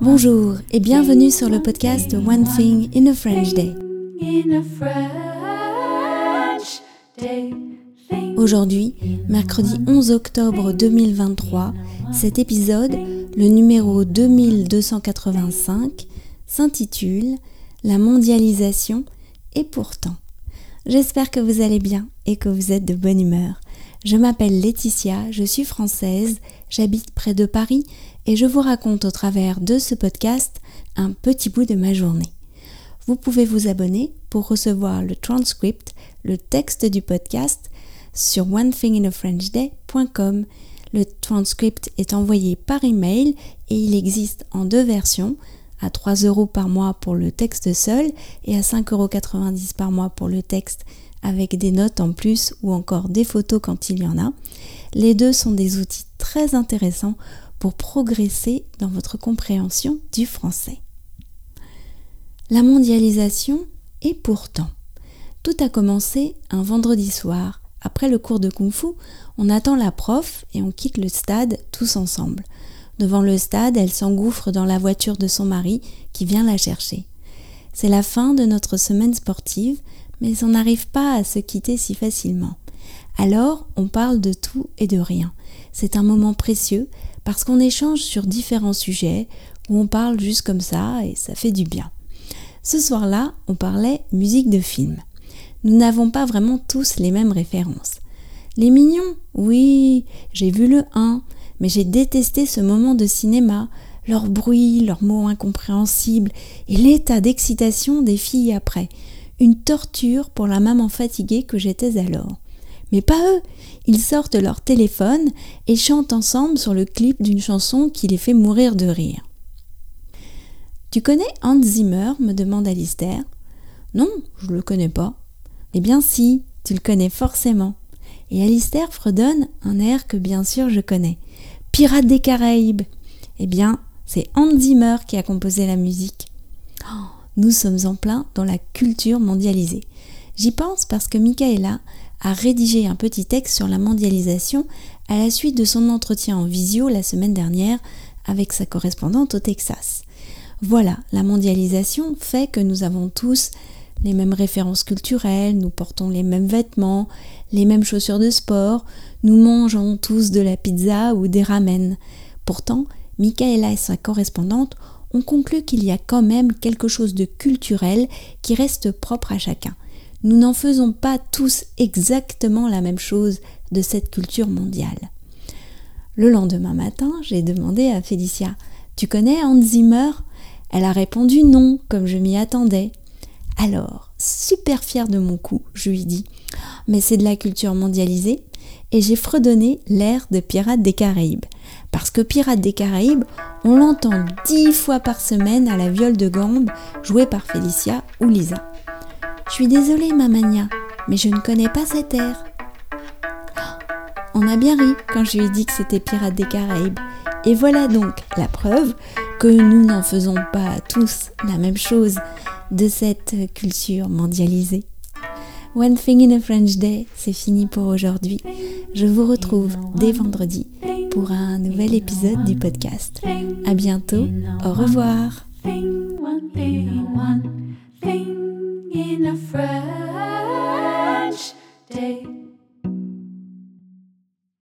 Bonjour et bienvenue sur le podcast One Thing in a French Day. Aujourd'hui, mercredi 11 octobre 2023, cet épisode, le numéro 2285, s'intitule La mondialisation et pourtant. J'espère que vous allez bien et que vous êtes de bonne humeur. Je m'appelle Laetitia, je suis française, j'habite près de Paris et je vous raconte au travers de ce podcast un petit bout de ma journée. Vous pouvez vous abonner pour recevoir le transcript, le texte du podcast sur onethinginafrenchday.com. Le transcript est envoyé par email et il existe en deux versions, à 3 euros par mois pour le texte seul et à 5,90 euros par mois pour le texte avec des notes en plus ou encore des photos quand il y en a. Les deux sont des outils très intéressants pour progresser dans votre compréhension du français. La mondialisation et pourtant. Tout a commencé un vendredi soir. Après le cours de kung fu, on attend la prof et on quitte le stade tous ensemble. Devant le stade, elle s'engouffre dans la voiture de son mari qui vient la chercher. C'est la fin de notre semaine sportive, mais on n'arrive pas à se quitter si facilement. Alors, on parle de tout et de rien. C'est un moment précieux parce qu'on échange sur différents sujets, où on parle juste comme ça et ça fait du bien. Ce soir-là, on parlait musique de film. Nous n'avons pas vraiment tous les mêmes références. Les mignons, oui, j'ai vu le 1, mais j'ai détesté ce moment de cinéma, leur bruit, leurs mots incompréhensibles et l'état d'excitation des filles après une torture pour la maman fatiguée que j'étais alors. Mais pas eux, ils sortent leur téléphone et chantent ensemble sur le clip d'une chanson qui les fait mourir de rire. Tu connais Hans Zimmer me demande Alistair. Non, je le connais pas. Eh bien si, tu le connais forcément. Et Alistair fredonne un air que bien sûr je connais. Pirates des Caraïbes. Eh bien, c'est Hans Zimmer qui a composé la musique. Oh, nous sommes en plein dans la culture mondialisée. J'y pense parce que Michaela a rédigé un petit texte sur la mondialisation à la suite de son entretien en visio la semaine dernière avec sa correspondante au Texas. Voilà, la mondialisation fait que nous avons tous les mêmes références culturelles, nous portons les mêmes vêtements, les mêmes chaussures de sport, nous mangeons tous de la pizza ou des ramen. Pourtant, Michaela et sa correspondante on conclut qu'il y a quand même quelque chose de culturel qui reste propre à chacun. Nous n'en faisons pas tous exactement la même chose de cette culture mondiale. Le lendemain matin, j'ai demandé à Félicia Tu connais Hans Zimmer? Elle a répondu non, comme je m'y attendais. Alors, super fière de mon coup, je lui dis Mais c'est de la culture mondialisée et j'ai fredonné l'air de Pirates des Caraïbes. Parce que Pirates des Caraïbes, on l'entend dix fois par semaine à la viole de gambe jouée par Félicia ou Lisa. Je suis désolée, Mamania, mais je ne connais pas cet air. On a bien ri quand je lui ai dit que c'était Pirates des Caraïbes. Et voilà donc la preuve que nous n'en faisons pas tous la même chose de cette culture mondialisée. One Thing in a French Day, c'est fini pour aujourd'hui. Je vous retrouve dès vendredi pour un nouvel épisode du podcast. À bientôt, au revoir.